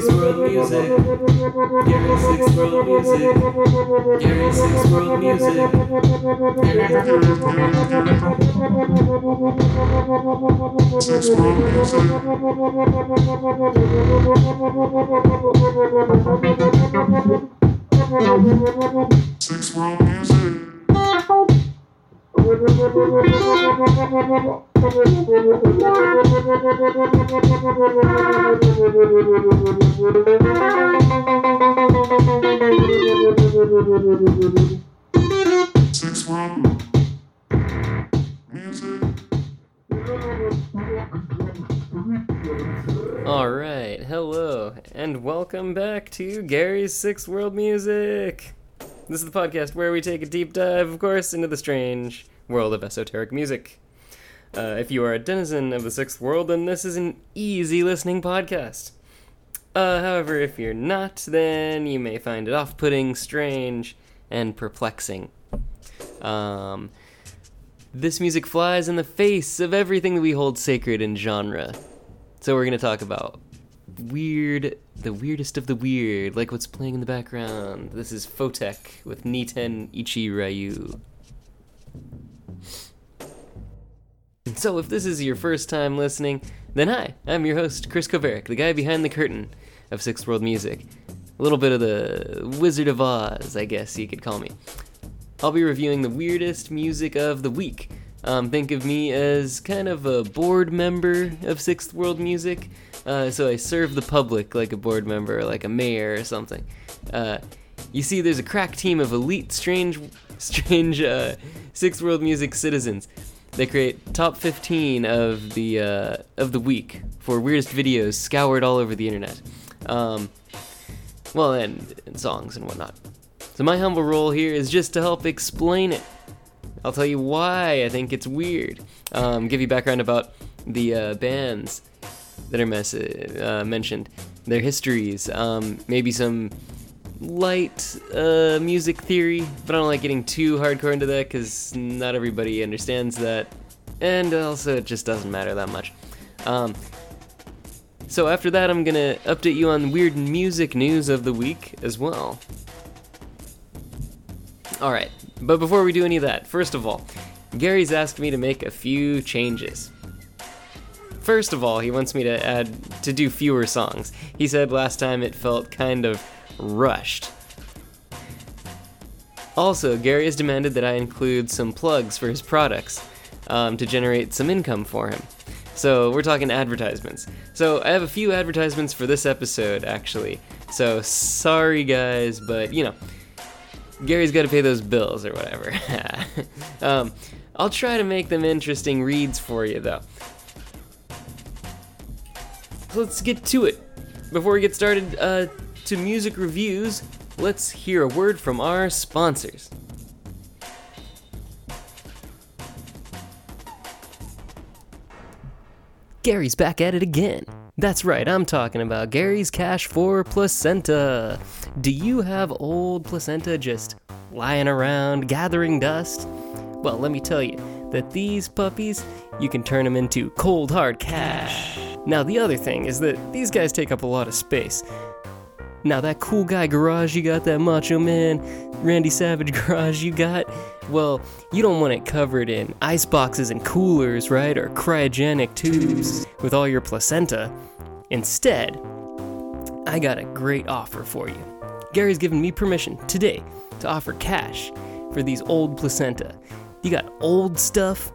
Sixth World Music. Gary Sixth World Music. Gary Sixth World Music. All right, hello, and welcome back to Gary's Sixth World Music. This is the podcast where we take a deep dive, of course, into the strange world of esoteric music. Uh, if you are a denizen of the sixth world, then this is an easy listening podcast. Uh, however, if you're not, then you may find it off putting, strange, and perplexing. Um, this music flies in the face of everything that we hold sacred in genre. So we're gonna talk about weird, the weirdest of the weird, like what's playing in the background. This is Photek with Niten Ichi Ryu. So if this is your first time listening, then hi, I'm your host, Chris Kovarik, the guy behind the curtain of Sixth World Music. A little bit of the Wizard of Oz, I guess you could call me. I'll be reviewing the weirdest music of the week. Um, think of me as kind of a board member of Sixth World Music. Uh, so I serve the public like a board member, like a mayor or something. Uh, you see, there's a crack team of elite, strange, strange uh, Sixth World Music citizens. They create top 15 of the uh, of the week for weirdest videos scoured all over the internet. Um, well, and, and songs and whatnot. So my humble role here is just to help explain it. I'll tell you why I think it's weird. Um, give you background about the uh, bands that are mes- uh, mentioned, their histories, um, maybe some light uh, music theory, but I don't like getting too hardcore into that because not everybody understands that, and also it just doesn't matter that much. Um, so after that, I'm gonna update you on weird music news of the week as well. All right, but before we do any of that, first of all, Gary's asked me to make a few changes. First of all, he wants me to add to do fewer songs. He said last time it felt kind of rushed. Also, Gary has demanded that I include some plugs for his products um, to generate some income for him. So, we're talking advertisements. So, I have a few advertisements for this episode, actually. So, sorry guys, but you know, Gary's got to pay those bills or whatever. um, I'll try to make them interesting reads for you, though. Let's get to it. Before we get started uh, to music reviews, let's hear a word from our sponsors. Gary's back at it again. That's right, I'm talking about Gary's Cash for Placenta. Do you have old placenta just lying around gathering dust? Well, let me tell you that these puppies, you can turn them into cold hard cash. Now, the other thing is that these guys take up a lot of space. Now, that cool guy garage you got, that Macho Man, Randy Savage garage you got, well, you don't want it covered in ice boxes and coolers, right? Or cryogenic tubes with all your placenta. Instead, I got a great offer for you. Gary's given me permission today to offer cash for these old placenta. You got old stuff,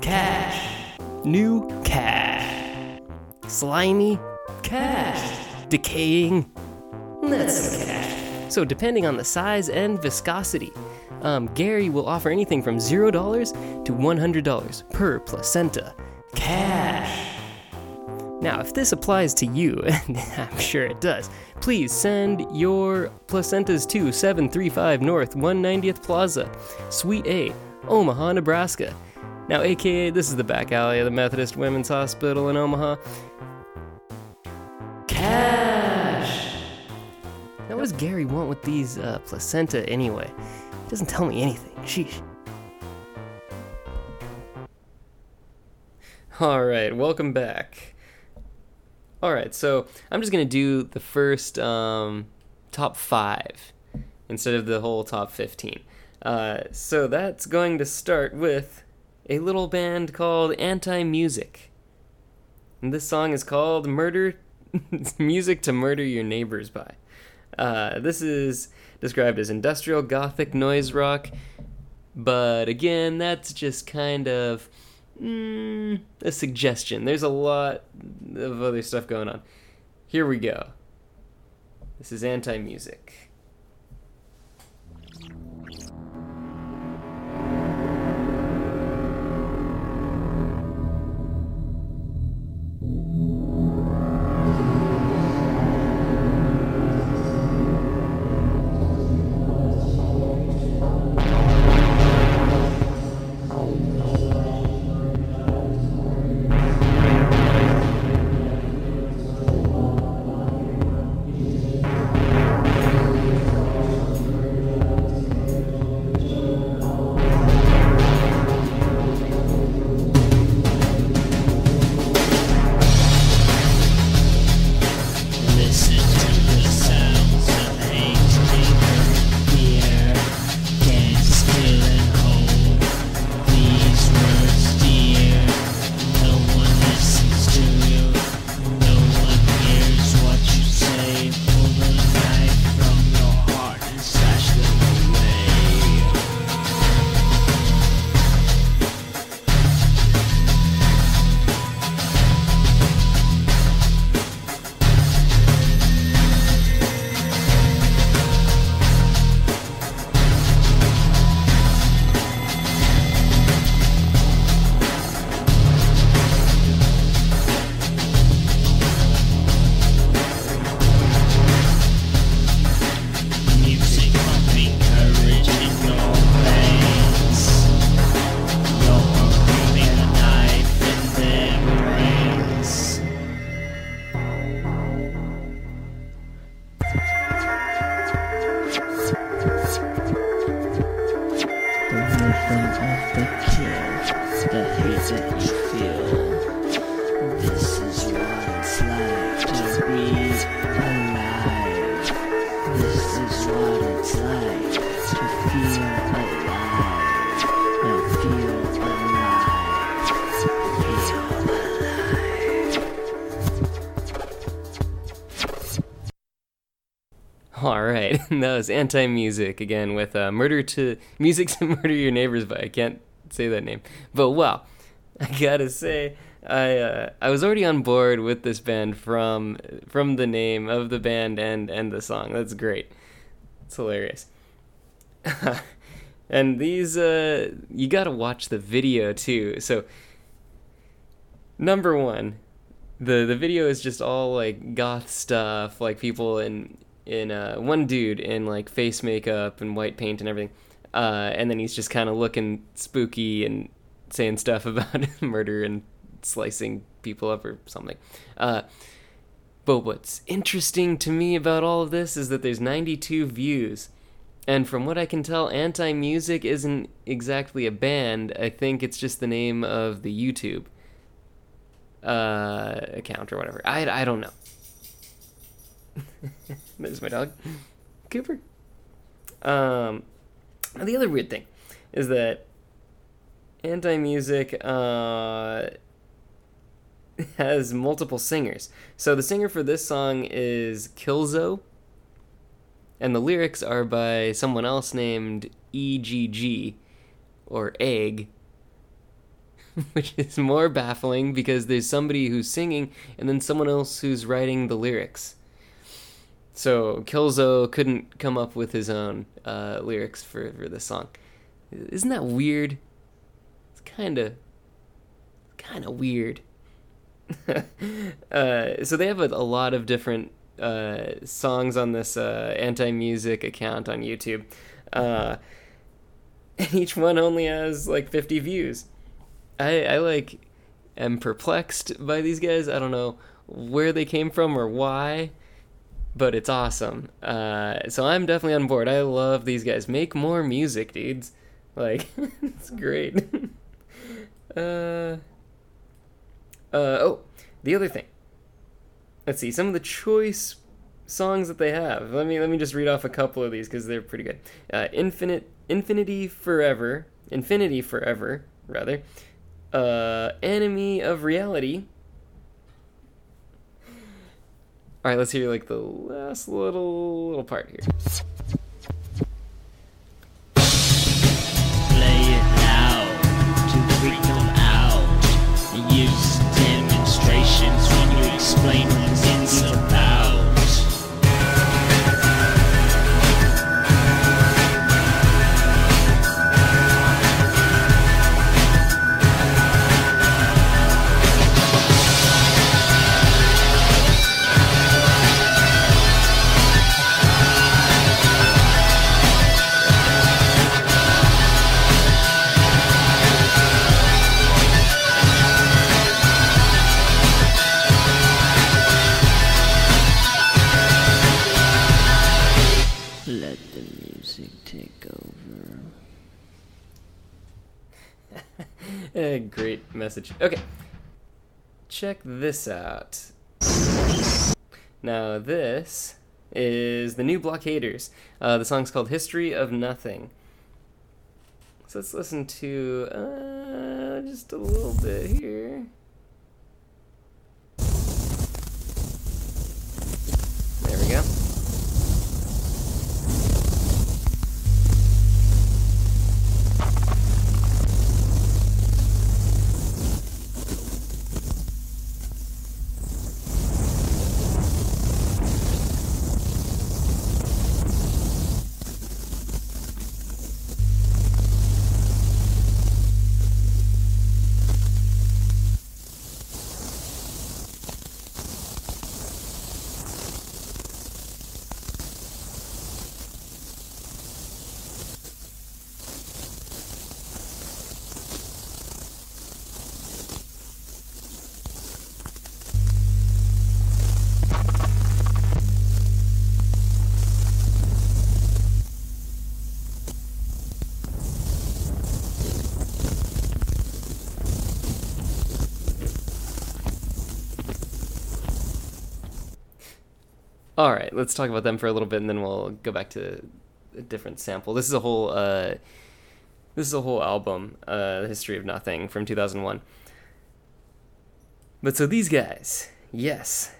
cash. New, cash. Slimy, cash. Decaying, that's cash. So, depending on the size and viscosity, um, Gary will offer anything from $0 to $100 per placenta. Cash. Now, if this applies to you, and I'm sure it does, please send your placentas to 735 North 190th Plaza, Suite A, Omaha, Nebraska. Now, aka, this is the back alley of the Methodist Women's Hospital in Omaha. Cash! What does Gary want with these uh, placenta anyway? He doesn't tell me anything. Sheesh. All right, welcome back. All right, so I'm just gonna do the first um, top five instead of the whole top 15. Uh, so that's going to start with a little band called Anti Music. And this song is called Murder Music to Murder Your Neighbors by. Uh, this is described as industrial gothic noise rock, but again, that's just kind of mm, a suggestion. There's a lot of other stuff going on. Here we go. This is anti music. that was anti music again with uh, murder to music to murder your neighbors but I can't say that name, but wow, I gotta say, I uh, I was already on board with this band from from the name of the band and and the song. That's great. It's hilarious. and these uh, you gotta watch the video too. So number one, the the video is just all like goth stuff, like people in in uh, one dude in like face makeup and white paint and everything, uh, and then he's just kind of looking spooky and saying stuff about murder and slicing people up or something. Uh, but what's interesting to me about all of this is that there's 92 views. And from what I can tell, Anti Music isn't exactly a band. I think it's just the name of the YouTube uh, account or whatever. I, I don't know. There's my dog, Cooper. Um, the other weird thing is that anti music uh, has multiple singers. So the singer for this song is Kilzo, and the lyrics are by someone else named EGG or Egg, which is more baffling because there's somebody who's singing and then someone else who's writing the lyrics. So Kilzo couldn't come up with his own uh, lyrics for, for this song. Isn't that weird? It's kind of kind of weird. uh, so they have a, a lot of different uh, songs on this uh, anti-music account on YouTube, uh, and each one only has like 50 views. I, I like am perplexed by these guys. I don't know where they came from or why, but it's awesome. Uh, so I'm definitely on board. I love these guys. Make more music, dudes. Like it's great. uh, uh, oh, the other thing let's see some of the choice songs that they have. Let me let me just read off a couple of these because they're pretty good. Uh, Infinite, Infinity Forever, Infinity Forever, rather. Uh, Enemy of Reality. All right, let's hear like the last little little part here. Check this out. Now, this is the new Blockaders. Uh, the song's called History of Nothing. So let's listen to uh, just a little bit here. There we go. All right, let's talk about them for a little bit, and then we'll go back to a different sample. This is a whole, uh, this is a whole album, uh, "The History of Nothing" from 2001. But so these guys, yes,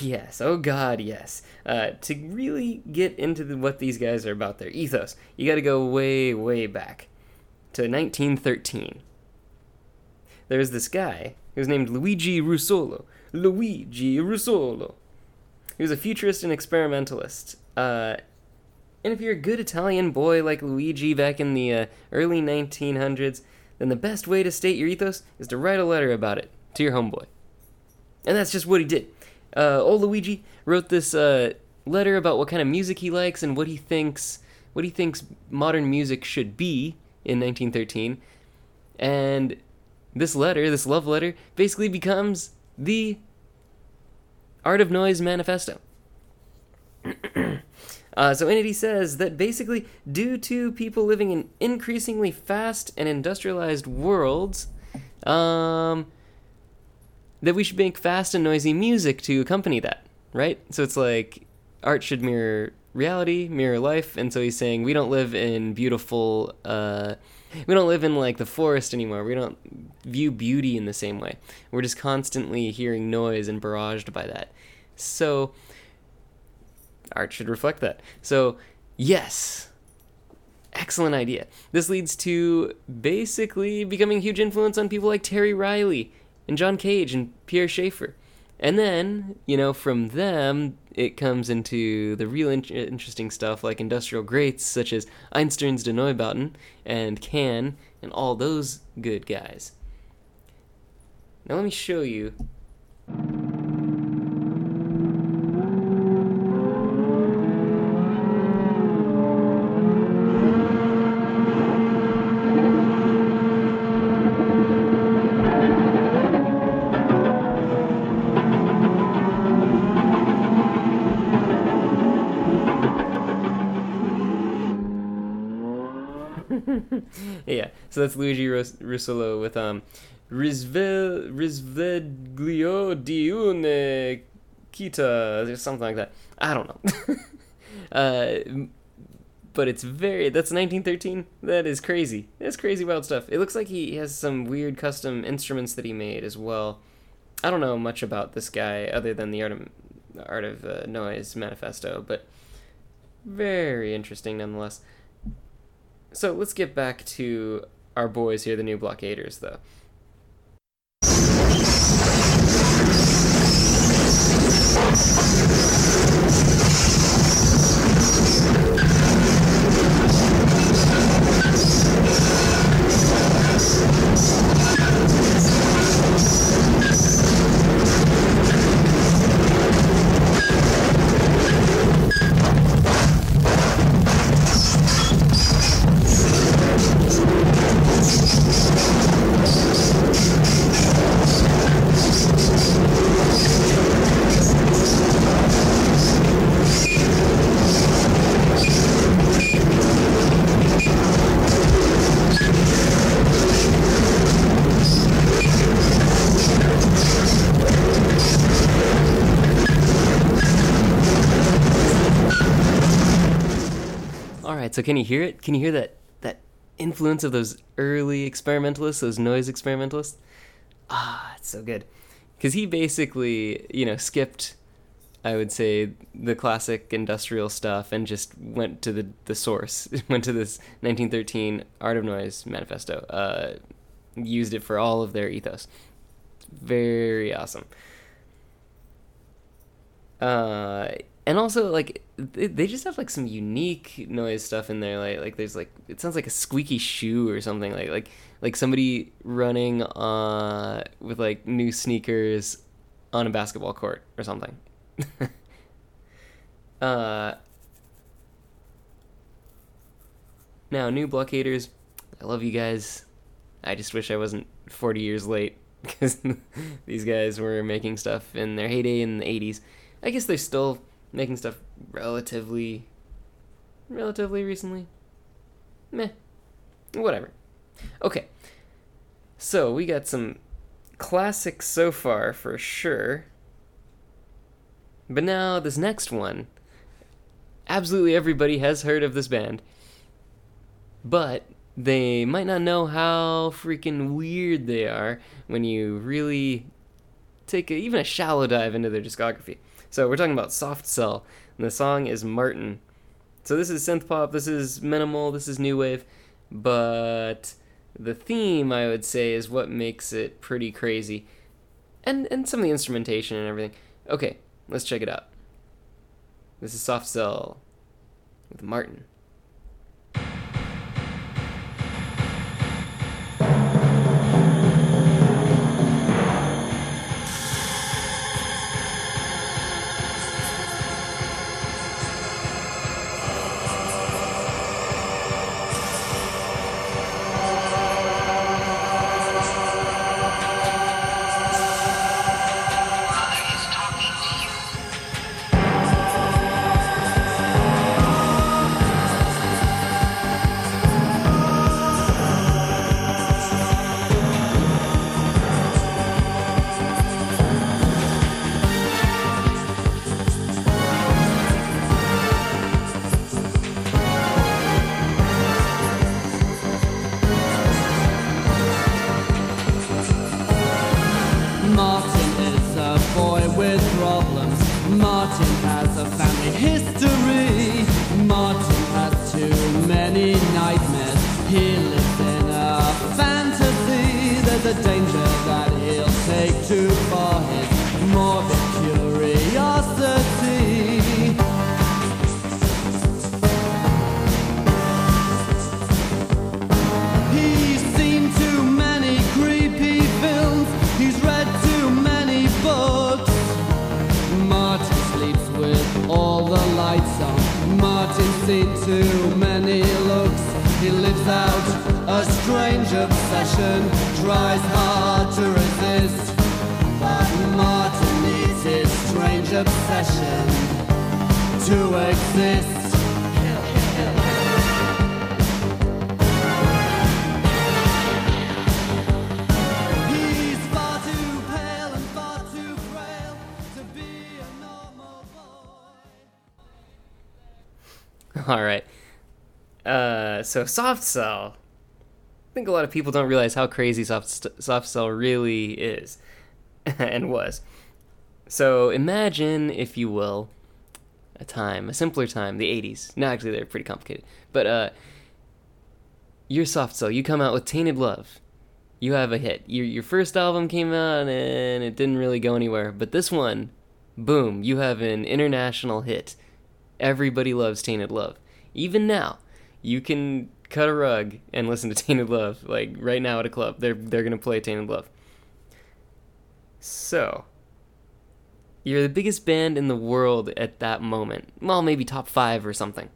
yes, oh God, yes. Uh, to really get into the, what these guys are about, their ethos, you got to go way, way back to 1913. There's this guy who's named Luigi Russolo. Luigi Russolo. He was a futurist and experimentalist. Uh, and if you're a good Italian boy like Luigi back in the uh, early 1900s, then the best way to state your ethos is to write a letter about it to your homeboy. And that's just what he did. Uh, old Luigi wrote this uh, letter about what kind of music he likes and what he thinks what he thinks modern music should be in 1913. And this letter, this love letter, basically becomes the Art of Noise Manifesto. uh, so he says that basically, due to people living in increasingly fast and industrialized worlds, um, that we should make fast and noisy music to accompany that, right? So it's like art should mirror reality, mirror life, and so he's saying we don't live in beautiful. Uh, we don't live in like the forest anymore. We don't view beauty in the same way. We're just constantly hearing noise and barraged by that. So art should reflect that. So, yes. Excellent idea. This leads to basically becoming a huge influence on people like Terry Riley and John Cage and Pierre Schaeffer. And then, you know, from them, it comes into the real in- interesting stuff like industrial greats such as Einstürzende Neubauten and Can and all those good guys. Now, let me show you. So that's Luigi Russolo with um, Risve- Risveglio di un Kita or something like that. I don't know. uh, but it's very that's 1913. That is crazy. That's crazy wild stuff. It looks like he has some weird custom instruments that he made as well. I don't know much about this guy other than the art of, the art of uh, noise manifesto, but very interesting nonetheless. So let's get back to our boys here, the new blockaders, though. So can you hear it? Can you hear that that influence of those early experimentalists, those noise experimentalists? Ah, it's so good. Cuz he basically, you know, skipped I would say the classic industrial stuff and just went to the the source. went to this 1913 Art of Noise manifesto. Uh used it for all of their ethos. Very awesome. Uh, and also like they, just have like some unique noise stuff in there. Like like there's like it sounds like a squeaky shoe or something. Like like like somebody running uh with like new sneakers on a basketball court or something. uh. Now, new blockaders, I love you guys. I just wish I wasn't 40 years late because these guys were making stuff in their heyday in the 80s. I guess they're still making stuff relatively relatively recently. Meh. Whatever. Okay. So, we got some classics so far for sure. But now this next one absolutely everybody has heard of this band. But they might not know how freaking weird they are when you really take a, even a shallow dive into their discography. So we're talking about Soft Cell, and the song is Martin. So this is synth pop, this is minimal, this is new wave, but the theme I would say is what makes it pretty crazy. And and some of the instrumentation and everything. Okay, let's check it out. This is Soft Cell with Martin. So soft cell. I think a lot of people don't realize how crazy soft soft cell really is and was. So imagine, if you will, a time, a simpler time, the 80s. No, actually, they're pretty complicated. But uh, you're soft cell. You come out with Tainted Love. You have a hit. Your your first album came out and it didn't really go anywhere. But this one, boom, you have an international hit. Everybody loves Tainted Love. Even now, you can cut a rug and listen to Tainted Love. Like right now at a club, they're they're gonna play Tainted Love. So, you're the biggest band in the world at that moment. Well, maybe top five or something.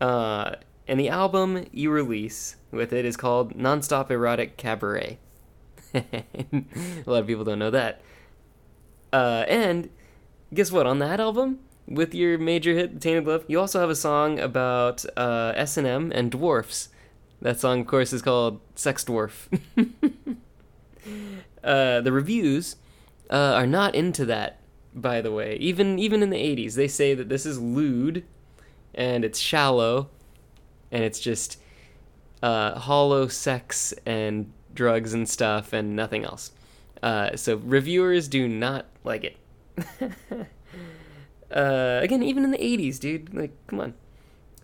Uh, and the album you release with it is called Nonstop Erotic Cabaret. a lot of people don't know that. Uh, and guess what? On that album, with your major hit The Tainted Love, you also have a song about uh, S&M and dwarfs. That song, of course, is called Sex Dwarf. uh, the reviews uh, are not into that, by the way. Even even in the 80s, they say that this is lewd and it's shallow and it's just uh, hollow sex and drugs and stuff and nothing else. Uh, so reviewers do not like it. uh, again, even in the 80s, dude. Like, come on.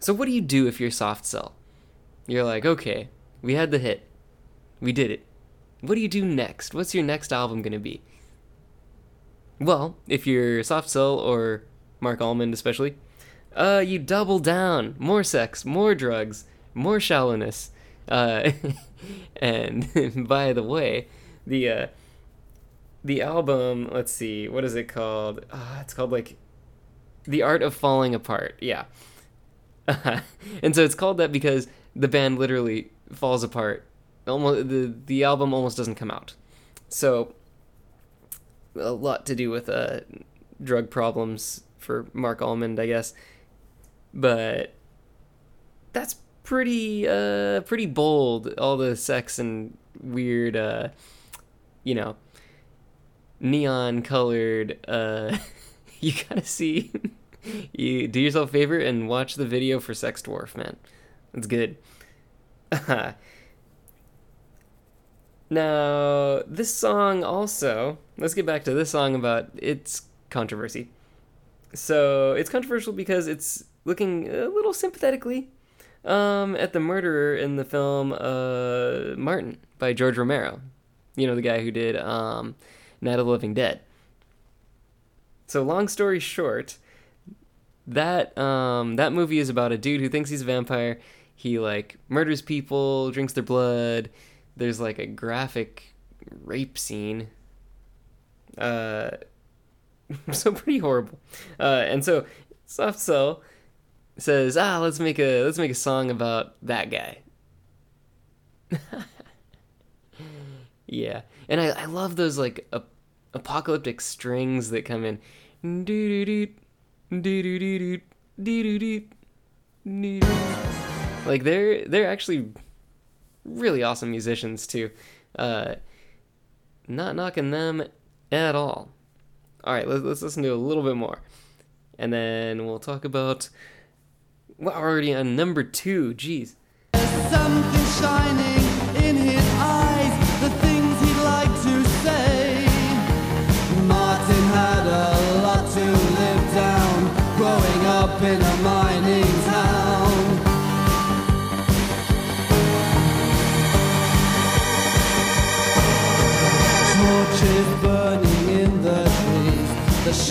So what do you do if you're Soft Cell? You're like, okay, we had the hit. We did it. What do you do next? What's your next album going to be? Well, if you're Soft Cell or Marc Almond especially, uh, you double down. More sex, more drugs, more shallowness. Uh, and by the way, the uh, the album, let's see, what is it called? Uh, it's called like The Art of Falling Apart. Yeah. and so it's called that because the band literally falls apart. Almost the the album almost doesn't come out. So a lot to do with uh drug problems for Marc Almond, I guess. But that's pretty uh pretty bold all the sex and weird uh you know neon colored uh you gotta see you do yourself a favor and watch the video for sex dwarf man it's good now this song also let's get back to this song about its controversy so it's controversial because it's looking a little sympathetically um, at the murderer in the film uh, Martin by George Romero. You know, the guy who did um, Night of the Living Dead. So, long story short, that um, that movie is about a dude who thinks he's a vampire. He like murders people, drinks their blood. There's like a graphic rape scene. Uh, so pretty horrible. Uh, and so Soft Cell says, "Ah, let's make a let's make a song about that guy." yeah, and I, I love those like ap- apocalyptic strings that come in. Like they're they're actually really awesome musicians too. Uh, not knocking them at all. All right, let's, let's listen to a little bit more, and then we'll talk about we're already on number two. Jeez. Something shining in his eyes,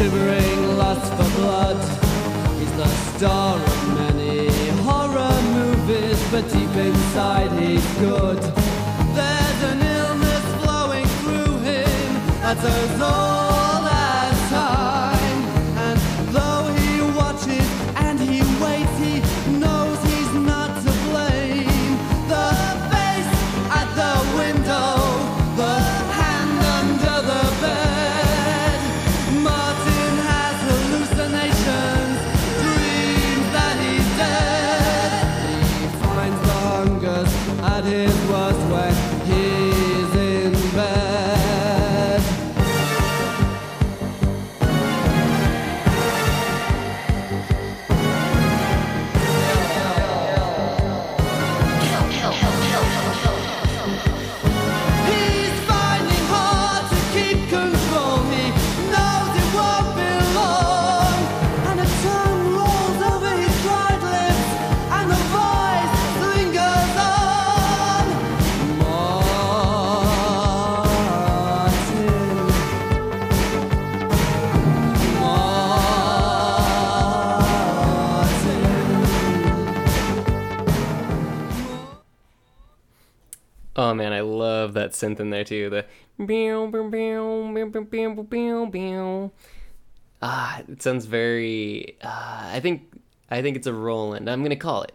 shivering lust for blood. He's the star of many horror movies, but deep inside he's good. There's an illness flowing through him that's as old Oh man, I love that synth in there too. The ah, it sounds very. Uh, I think I think it's a Roland. I'm gonna call it.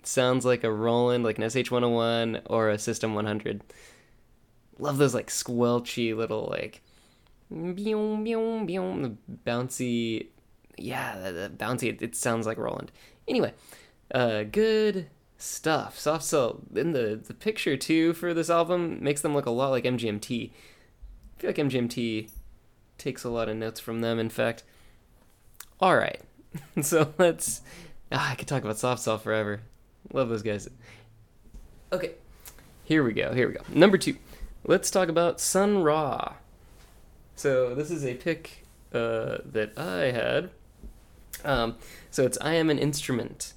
it sounds like a Roland, like an SH101 or a System 100. Love those like squelchy little like the bouncy. Yeah, the, the bouncy. It, it sounds like Roland. Anyway, uh, good stuff. Soft Cell in the the picture too for this album makes them look a lot like MGMT. I feel like MGMT takes a lot of notes from them. In fact, all right. so let's. Ah, I could talk about Soft Cell forever. Love those guys. Okay, here we go. Here we go. Number two. Let's talk about Sun Ra. So this is a pick uh, that I had. Um, so it's I am an instrument.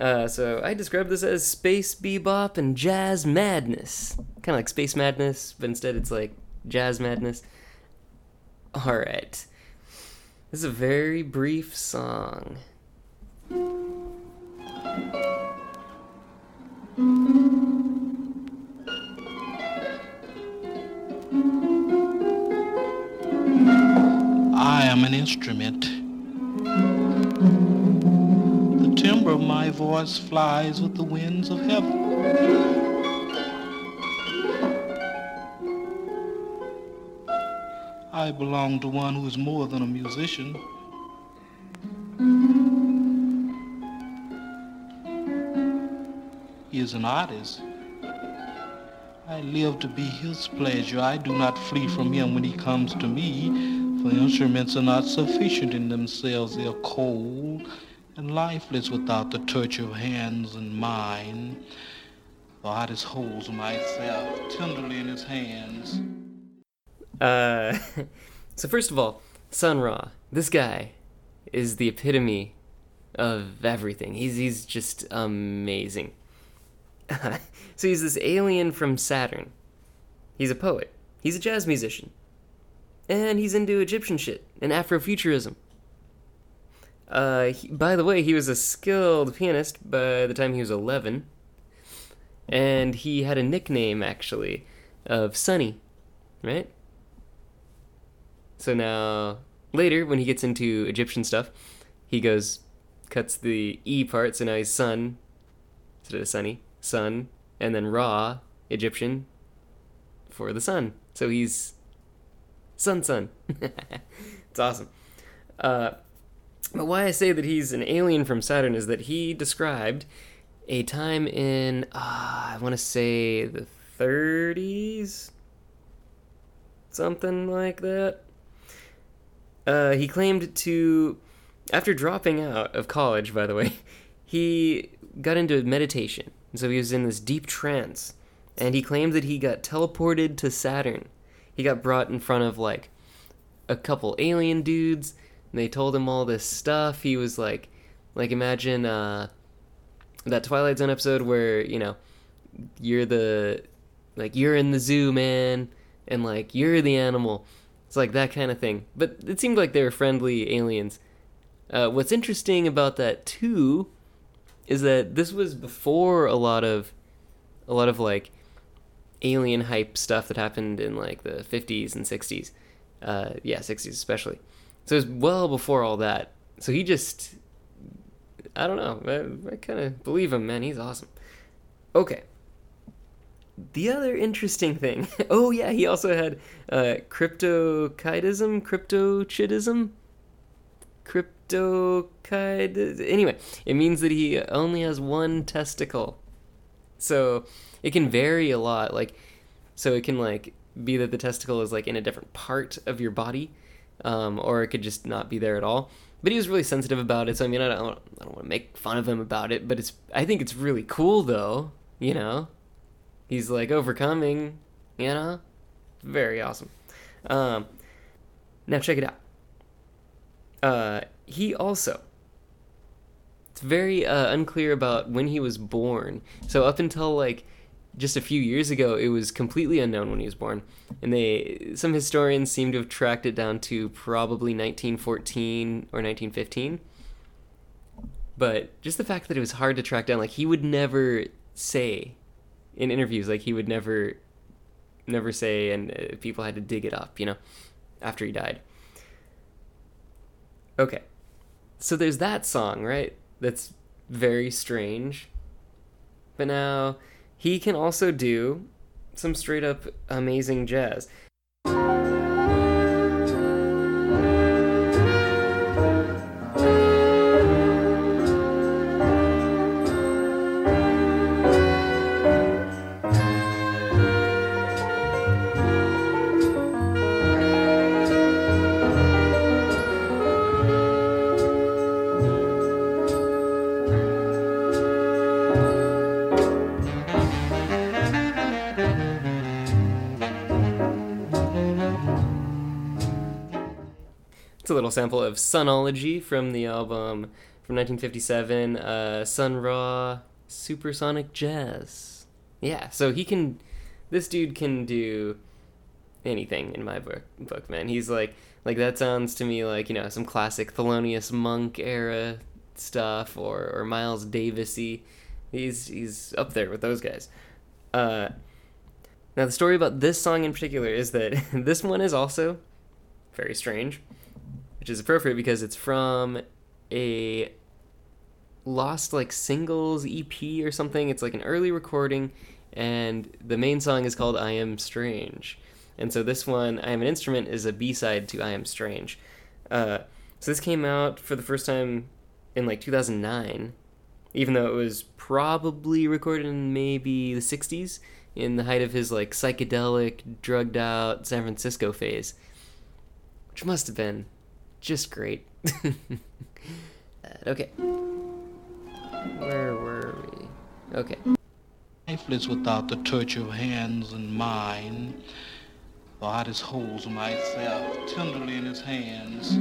Uh, so I describe this as space bebop and jazz madness, kind of like space madness, but instead it's like jazz madness. All right, this is a very brief song. I am an instrument. Of my voice flies with the winds of heaven. I belong to one who is more than a musician. He is an artist. I live to be his pleasure. I do not flee from him when he comes to me, for instruments are not sufficient in themselves. They are cold and lifeless without the touch of hands and mind. The artist holds myself tenderly in his hands. Uh, so first of all, Sun Ra. This guy is the epitome of everything. He's he's just amazing. so he's this alien from Saturn. He's a poet. He's a jazz musician. And he's into Egyptian shit and Afrofuturism. Uh, he, by the way, he was a skilled pianist by the time he was 11. And he had a nickname, actually, of Sonny, right? So now, later, when he gets into Egyptian stuff, he goes, cuts the E part, so now he's Sun instead of Sunny, Sun, and then Ra, Egyptian, for the sun. So he's Sun Sun. it's awesome. Uh, but why I say that he's an alien from Saturn is that he described a time in, uh, I want to say the 30s? Something like that. Uh, he claimed to, after dropping out of college, by the way, he got into meditation. So he was in this deep trance. And he claimed that he got teleported to Saturn. He got brought in front of like a couple alien dudes. They told him all this stuff. He was like, like imagine uh, that Twilight Zone episode where you know you're the like you're in the zoo, man, and like you're the animal. It's like that kind of thing. But it seemed like they were friendly aliens. Uh, what's interesting about that too is that this was before a lot of a lot of like alien hype stuff that happened in like the 50s and 60s. Uh, yeah, 60s especially. So it was well before all that. So he just, I don't know. I, I kind of believe him, man. He's awesome. Okay. The other interesting thing. oh yeah, he also had uh, cryptochitism, cryptochitism, cryptochid. Anyway, it means that he only has one testicle. So it can vary a lot. Like, so it can like be that the testicle is like in a different part of your body, um, or it could just not be there at all. But he was really sensitive about it. So I mean, I don't, I don't want to make fun of him about it, but it's, I think it's really cool though. You know, he's like overcoming. You know, very awesome. Um, now check it out. Uh, he also it's very uh, unclear about when he was born. So up until like just a few years ago, it was completely unknown when he was born, and they some historians seem to have tracked it down to probably 1914 or 1915. But just the fact that it was hard to track down, like he would never say in interviews. Like he would never, never say, and uh, people had to dig it up, you know, after he died. Okay, so there's that song, right? That's very strange. But now he can also do some straight up amazing jazz. Sample of Sunology from the album from 1957, uh, Sun Ra Supersonic Jazz. Yeah, so he can, this dude can do anything in my book, book man. He's like, like that sounds to me like, you know, some classic Thelonious Monk era stuff or, or Miles Davisy. He's, he's up there with those guys. Uh, now, the story about this song in particular is that this one is also very strange, which is appropriate because it's from a lost like singles EP or something. It's like an early recording, and the main song is called I Am Strange. And so this one, I Am an Instrument, is a B side to I Am Strange. Uh, so this came out for the first time in like 2009, even though it was probably recorded in maybe the 60s in the height of his like psychedelic, drugged out San Francisco phase, which must have been just great. okay. Where were we? Okay. lifeless without the touch of hands and mine. I just holds myself tenderly in his hands.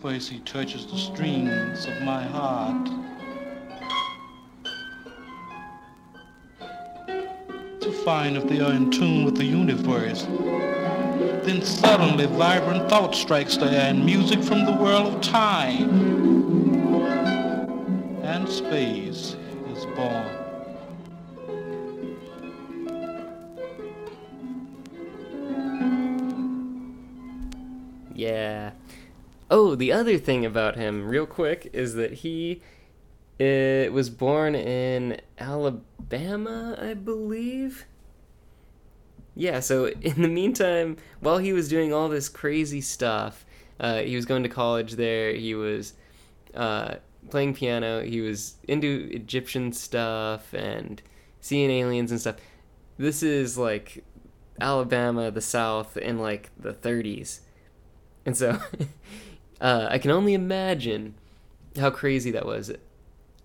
First he touches the strings of my heart. Find if they are in tune with the universe. Then suddenly vibrant thought strikes the air and music from the world of time and space is born. Yeah. Oh, the other thing about him, real quick, is that he uh, was born in Alabama, I believe. Yeah, so in the meantime, while he was doing all this crazy stuff, uh, he was going to college there, he was uh, playing piano, he was into Egyptian stuff and seeing aliens and stuff. This is like Alabama, the South, in like the 30s. And so uh, I can only imagine how crazy that was.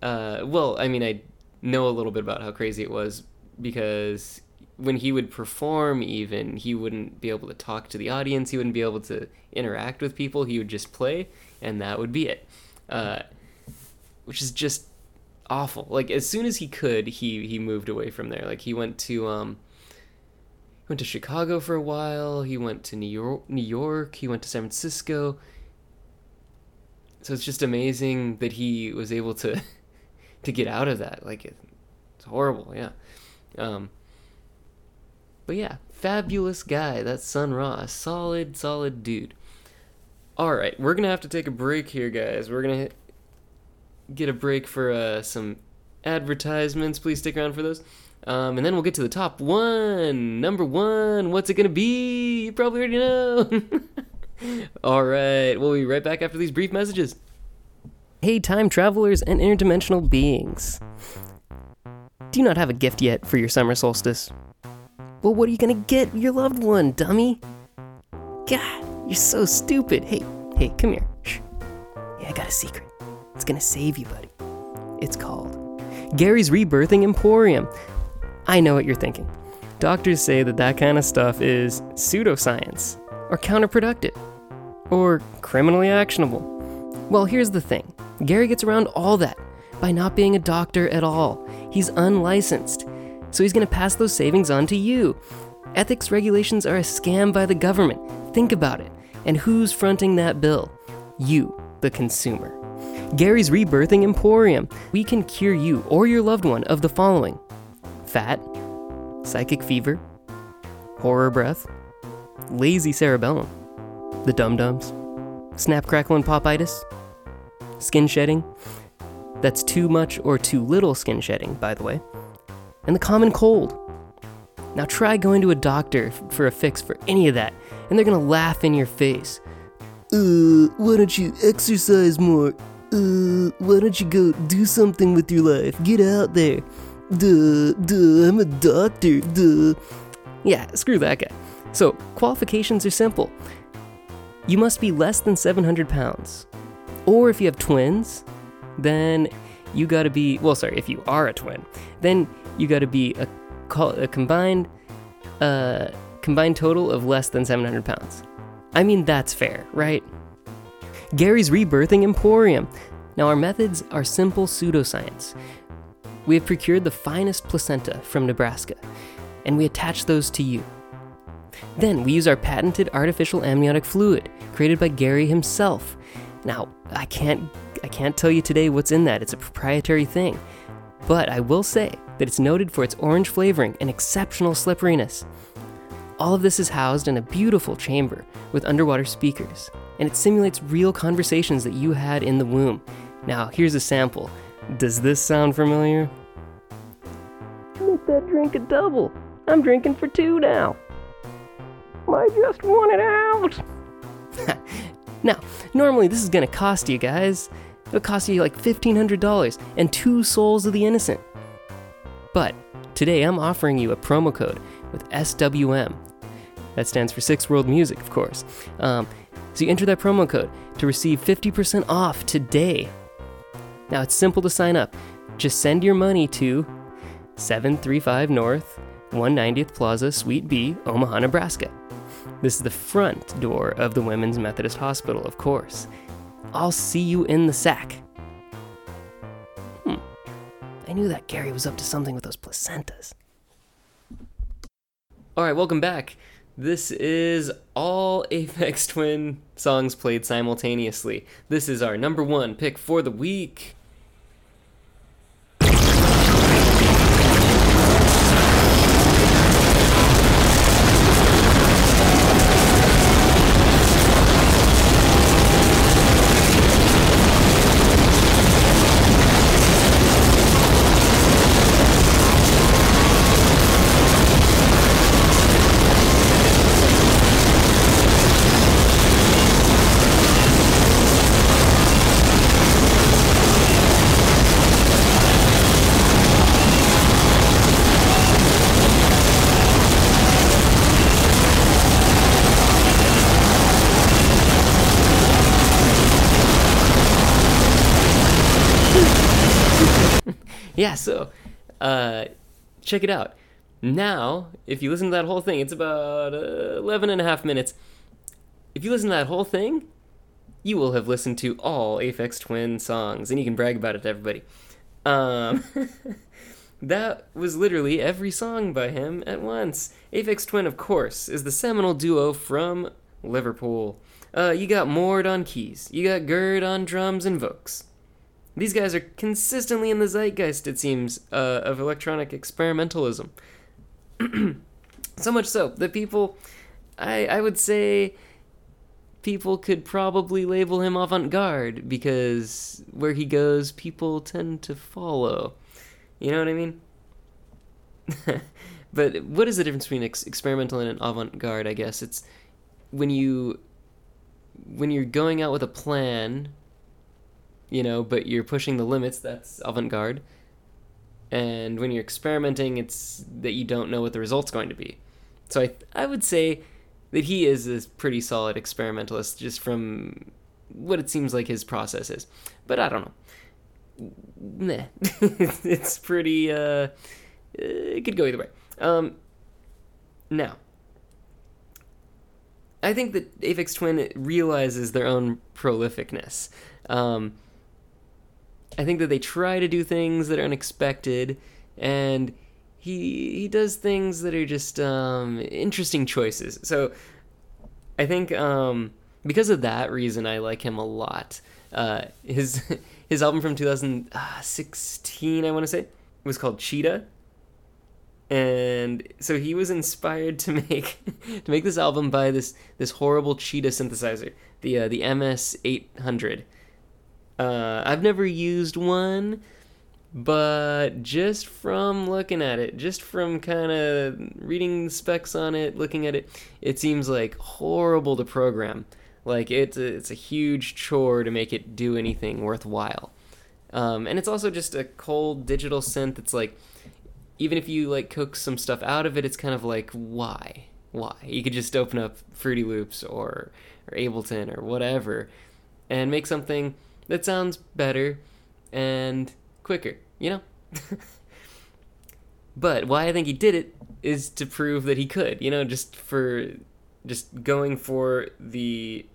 Uh, well, I mean, I know a little bit about how crazy it was because when he would perform, even, he wouldn't be able to talk to the audience, he wouldn't be able to interact with people, he would just play, and that would be it. Uh, which is just awful. Like, as soon as he could, he, he moved away from there. Like, he went to, um, went to Chicago for a while. He went to New York. New York. He went to San Francisco. So it's just amazing that he was able to to get out of that. Like it's horrible, yeah. Um, but yeah, fabulous guy. That's Sun Ra, solid, solid dude. All right, we're gonna have to take a break here, guys. We're gonna get a break for uh, some advertisements. Please stick around for those. Um, and then we'll get to the top one. Number one, what's it gonna be? You probably already know. All right, we'll be right back after these brief messages. Hey, time travelers and interdimensional beings. Do you not have a gift yet for your summer solstice? Well, what are you gonna get your loved one, dummy? God, you're so stupid. Hey, hey, come here. Shh. Yeah, I got a secret. It's gonna save you, buddy. It's called Gary's Rebirthing Emporium. I know what you're thinking. Doctors say that that kind of stuff is pseudoscience, or counterproductive, or criminally actionable. Well, here's the thing Gary gets around all that by not being a doctor at all. He's unlicensed. So he's going to pass those savings on to you. Ethics regulations are a scam by the government. Think about it. And who's fronting that bill? You, the consumer. Gary's Rebirthing Emporium. We can cure you or your loved one of the following fat, psychic fever, horror breath, lazy cerebellum, the dum dums, snap, crackle, and popitis, skin shedding. That's too much or too little skin shedding, by the way, and the common cold. Now try going to a doctor for a fix for any of that, and they're gonna laugh in your face. Uh, why don't you exercise more? Uh, why don't you go do something with your life? Get out there. Duh, duh, I'm a doctor, duh. Yeah, screw that guy. So, qualifications are simple. You must be less than 700 pounds. Or if you have twins, then you gotta be, well, sorry, if you are a twin, then you gotta be a, a combined, uh, combined total of less than 700 pounds. I mean, that's fair, right? Gary's Rebirthing Emporium. Now, our methods are simple pseudoscience. We have procured the finest placenta from Nebraska, and we attach those to you. Then we use our patented artificial amniotic fluid, created by Gary himself. Now, I can't I can't tell you today what's in that. It's a proprietary thing. But I will say that it's noted for its orange flavoring and exceptional slipperiness. All of this is housed in a beautiful chamber with underwater speakers, and it simulates real conversations that you had in the womb. Now, here's a sample. Does this sound familiar? Make that drink a double. I'm drinking for two now. I just want it out. now, normally this is gonna cost you guys. It'll cost you like $1,500 and two souls of the innocent. But today I'm offering you a promo code with SWM. That stands for Sixth World Music, of course. Um, so you enter that promo code to receive 50% off today. Now it's simple to sign up. Just send your money to 735 North, 190th Plaza, Suite B, Omaha, Nebraska. This is the front door of the Women's Methodist Hospital, of course. I'll see you in the sack. I knew that Gary was up to something with those placentas. All right, welcome back. This is all Aphex Twin songs played simultaneously. This is our number one pick for the week. yeah, so uh, check it out. Now, if you listen to that whole thing, it's about uh, 11 and a half minutes. If you listen to that whole thing, you will have listened to all Aphex Twin songs, and you can brag about it to everybody. Um, that was literally every song by him at once. Aphex Twin, of course, is the seminal duo from Liverpool. Uh, you got Mord on keys, you got Gerd on drums and vocals. These guys are consistently in the zeitgeist, it seems, uh, of electronic experimentalism. so much so that people, I, I would say, people could probably label him avant garde because where he goes, people tend to follow. You know what I mean? but what is the difference between ex- experimental and avant garde? I guess it's when you when you're going out with a plan you know, but you're pushing the limits, that's avant garde. And when you're experimenting, it's that you don't know what the result's going to be. So I, I would say that he is a pretty solid experimentalist just from what it seems like his process is. But I don't know. Nah. it's pretty, uh, it could go either way. Um, now, I think that Aphex Twin realizes their own prolificness. Um, I think that they try to do things that are unexpected, and he he does things that are just um, interesting choices. So I think um, because of that reason, I like him a lot. Uh, his his album from 2016, I want to say, was called Cheetah, and so he was inspired to make to make this album by this this horrible Cheetah synthesizer, the uh, the MS 800. Uh, I've never used one, but just from looking at it, just from kind of reading specs on it, looking at it, it seems like horrible to program. Like it's a, it's a huge chore to make it do anything worthwhile. Um, and it's also just a cold digital synth. It's like even if you like cook some stuff out of it, it's kind of like why, why? You could just open up Fruity Loops or or Ableton or whatever, and make something that sounds better and quicker. You know. but why I think he did it is to prove that he could. You know, just for just going for the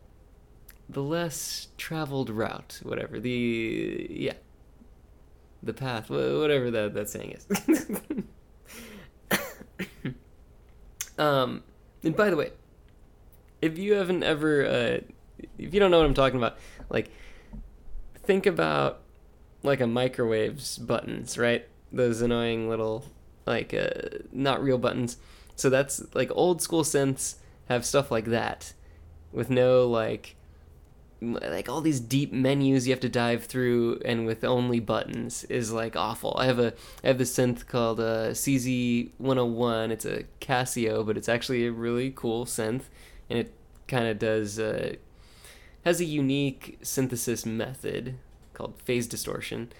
the less traveled route, whatever. The yeah, the path, whatever that that saying is. um, and by the way, if you haven't ever, uh, if you don't know what I'm talking about, like, think about like a microwaves buttons, right? Those annoying little like uh, not real buttons. So that's like old school synths have stuff like that with no like like all these deep menus you have to dive through and with only buttons is like awful. I have a I have this synth called uh, CZ101. It's a Casio, but it's actually a really cool synth and it kind of does uh, has a unique synthesis method called phase distortion.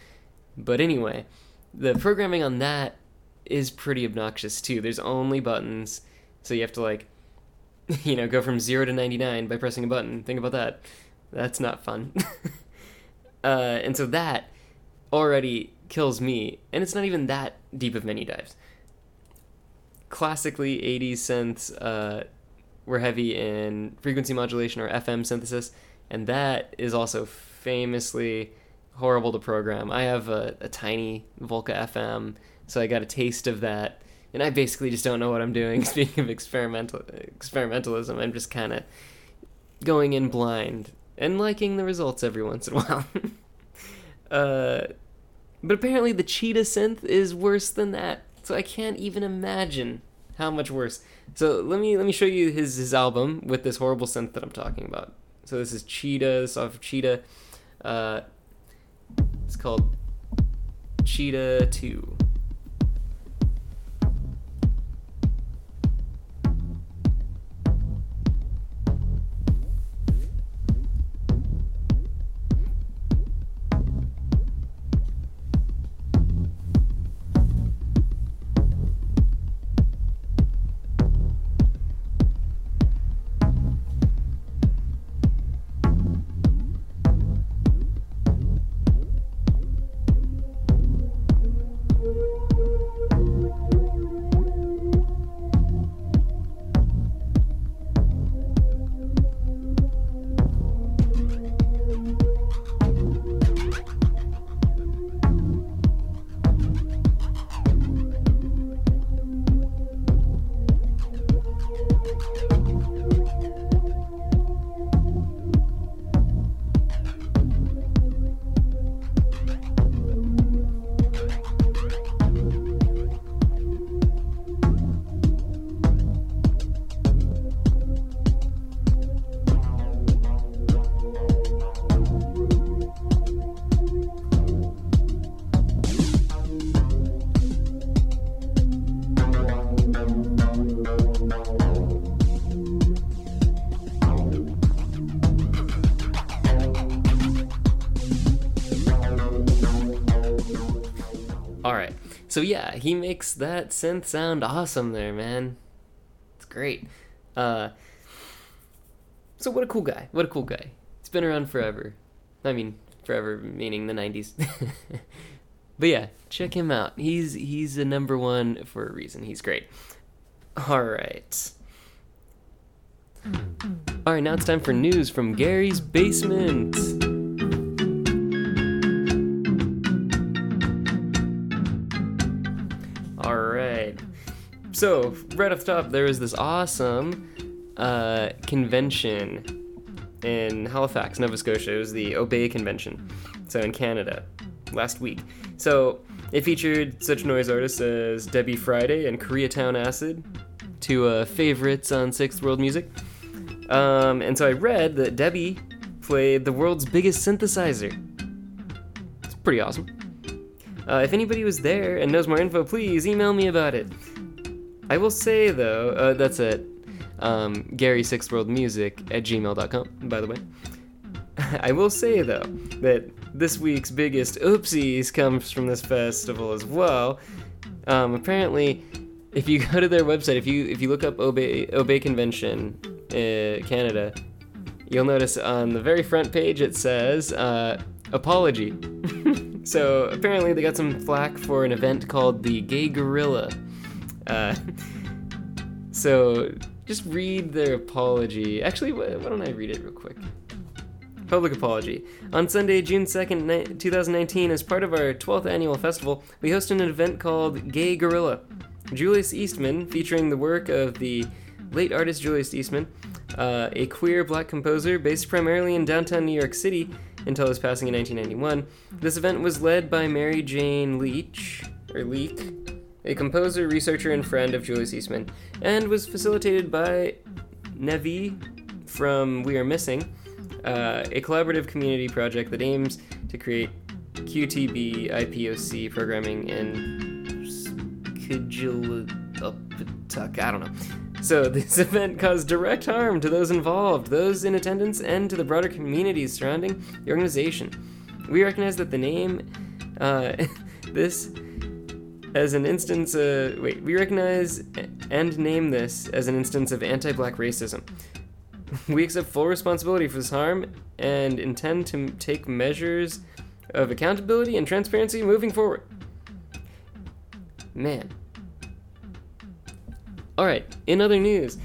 But anyway, the programming on that is pretty obnoxious too. There's only buttons, so you have to like, you know, go from zero to ninety nine by pressing a button. Think about that. That's not fun. uh, and so that already kills me, and it's not even that deep of menu dives. Classically, 80s synths uh, were heavy in frequency modulation or FM synthesis, and that is also famously horrible to program. I have a, a tiny Volca FM, so I got a taste of that, and I basically just don't know what I'm doing. Speaking of experimental experimentalism, I'm just kind of going in blind and liking the results every once in a while. uh, but apparently, the Cheetah synth is worse than that, so I can't even imagine how much worse. So let me let me show you his his album with this horrible synth that I'm talking about. So this is Cheetah, this is off of Cheetah. Uh, it's called Cheetah 2. So yeah, he makes that synth sound awesome there, man. It's great. Uh So what a cool guy. What a cool guy. He's been around forever. I mean, forever meaning the 90s. but yeah, check him out. He's he's a number 1 for a reason. He's great. All right. All right, now it's time for news from Gary's basement. So right off the top, there was this awesome uh, convention in Halifax, Nova Scotia. It was the Obey Convention, so in Canada, last week. So it featured such noise artists as Debbie Friday and Koreatown Acid, two uh, favorites on Sixth World Music. Um, and so I read that Debbie played the world's biggest synthesizer. It's pretty awesome. Uh, if anybody was there and knows more info, please email me about it. I will say though, uh, that's at um, Gary Sixth World Music at gmail.com, by the way. I will say though that this week's biggest oopsies comes from this festival as well. Um, apparently, if you go to their website, if you if you look up Obey Obey Convention uh, Canada, you'll notice on the very front page it says uh, apology. so apparently they got some flack for an event called the Gay Guerrilla. Uh, so just read their apology. Actually, why, why don't I read it real quick? Public apology. On Sunday, June 2nd, ni- 2019, as part of our 12th annual festival, we hosted an event called Gay Guerrilla. Julius Eastman, featuring the work of the late artist Julius Eastman, uh, a queer black composer based primarily in downtown New York City until his passing in 1991. This event was led by Mary Jane Leach, or Leak, a composer, researcher, and friend of Julius Eastman, and was facilitated by Nevi from We Are Missing, uh, a collaborative community project that aims to create QTB IPOC programming in Skidulatuck. I don't know. So this event caused direct harm to those involved, those in attendance, and to the broader communities surrounding the organization. We recognize that the name, uh, this as an instance wait we recognize and name this as an instance of anti-black racism. We accept full responsibility for this harm and intend to take measures of accountability and transparency moving forward. Man. All right in other news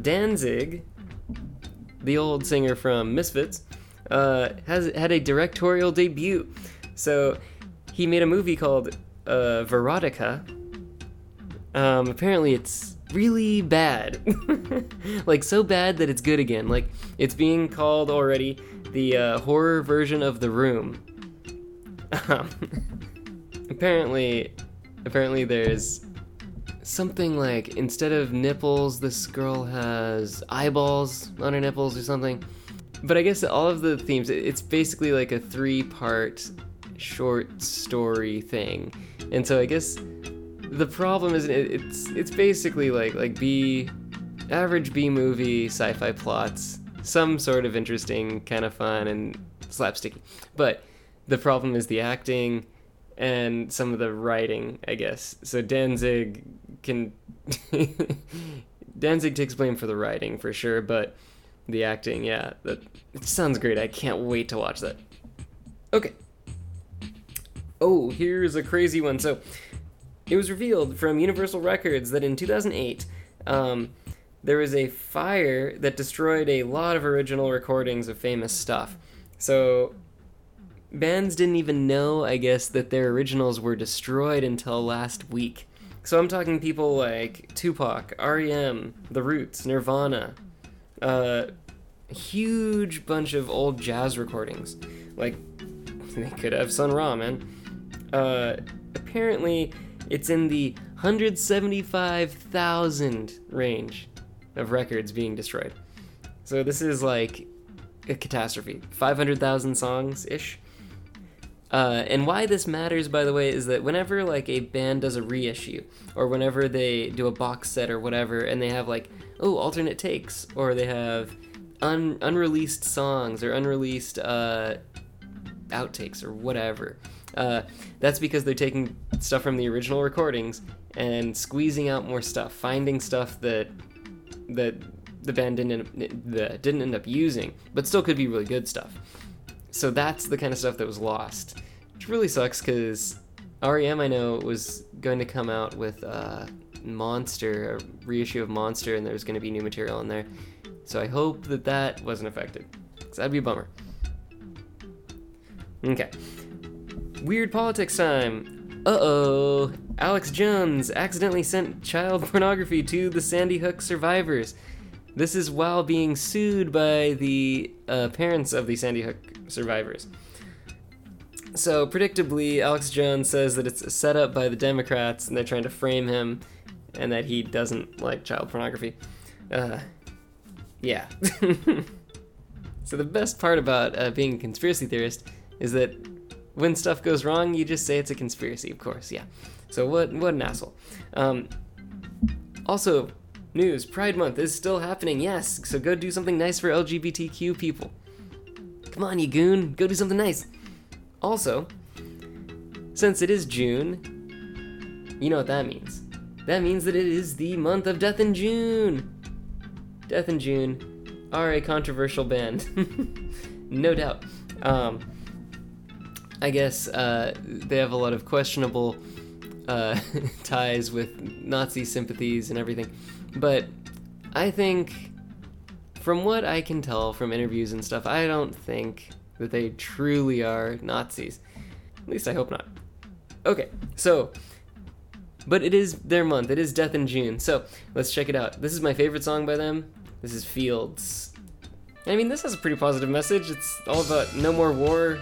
danzig the old singer from misfits uh, has had a directorial debut. So he made a movie called uh, Verotica. Um, apparently, it's really bad. like, so bad that it's good again. Like, it's being called already the uh, horror version of The Room. Um, apparently, apparently, there's something like instead of nipples, this girl has eyeballs on her nipples or something. But I guess all of the themes, it's basically like a three part short story thing. And so I guess the problem is it, it's it's basically like like B average B movie sci-fi plots, some sort of interesting, kind of fun and slapsticky. But the problem is the acting and some of the writing, I guess. So Danzig can Danzig takes blame for the writing for sure, but the acting, yeah, that it sounds great. I can't wait to watch that. Okay. Oh, here's a crazy one. So, it was revealed from Universal Records that in 2008, um, there was a fire that destroyed a lot of original recordings of famous stuff. So, bands didn't even know, I guess, that their originals were destroyed until last week. So, I'm talking people like Tupac, REM, The Roots, Nirvana, uh, huge bunch of old jazz recordings. Like, they could have Sun Ra, man. Uh, apparently, it's in the 175,000 range of records being destroyed. So this is like a catastrophe. 500,000 songs ish. Uh, and why this matters, by the way, is that whenever like a band does a reissue, or whenever they do a box set or whatever, and they have like oh alternate takes, or they have un- unreleased songs or unreleased uh, outtakes or whatever, uh, that's because they're taking stuff from the original recordings and squeezing out more stuff, finding stuff that that the band didn't end up, that didn't end up using, but still could be really good stuff. So that's the kind of stuff that was lost, which really sucks because REM I know was going to come out with uh, Monster, a reissue of Monster, and there was going to be new material in there. So I hope that that wasn't affected, because that'd be a bummer. Okay. Weird politics time. Uh oh, Alex Jones accidentally sent child pornography to the Sandy Hook survivors. This is while being sued by the uh, parents of the Sandy Hook survivors. So, predictably, Alex Jones says that it's set up by the Democrats and they're trying to frame him and that he doesn't like child pornography. Uh, yeah. so, the best part about uh, being a conspiracy theorist is that when stuff goes wrong, you just say it's a conspiracy, of course, yeah. So, what, what an asshole. Um, also, news Pride Month is still happening, yes. So, go do something nice for LGBTQ people. Come on, you goon, go do something nice. Also, since it is June, you know what that means. That means that it is the month of Death in June. Death in June are a controversial band, no doubt. Um, I guess uh, they have a lot of questionable uh, ties with Nazi sympathies and everything, but I think, from what I can tell from interviews and stuff, I don't think that they truly are Nazis. At least I hope not. Okay, so, but it is their month. It is Death in June. So let's check it out. This is my favorite song by them. This is Fields. I mean, this has a pretty positive message. It's all about no more war.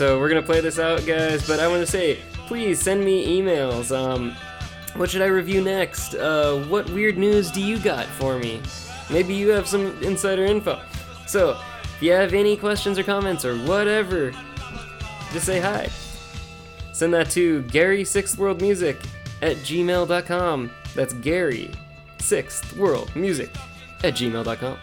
So we're gonna play this out, guys. But I want to say, please send me emails. Um, what should I review next? Uh, what weird news do you got for me? Maybe you have some insider info. So, if you have any questions or comments or whatever, just say hi. Send that to Gary Sixth World Music at gmail.com. That's Gary Sixth World Music at gmail.com.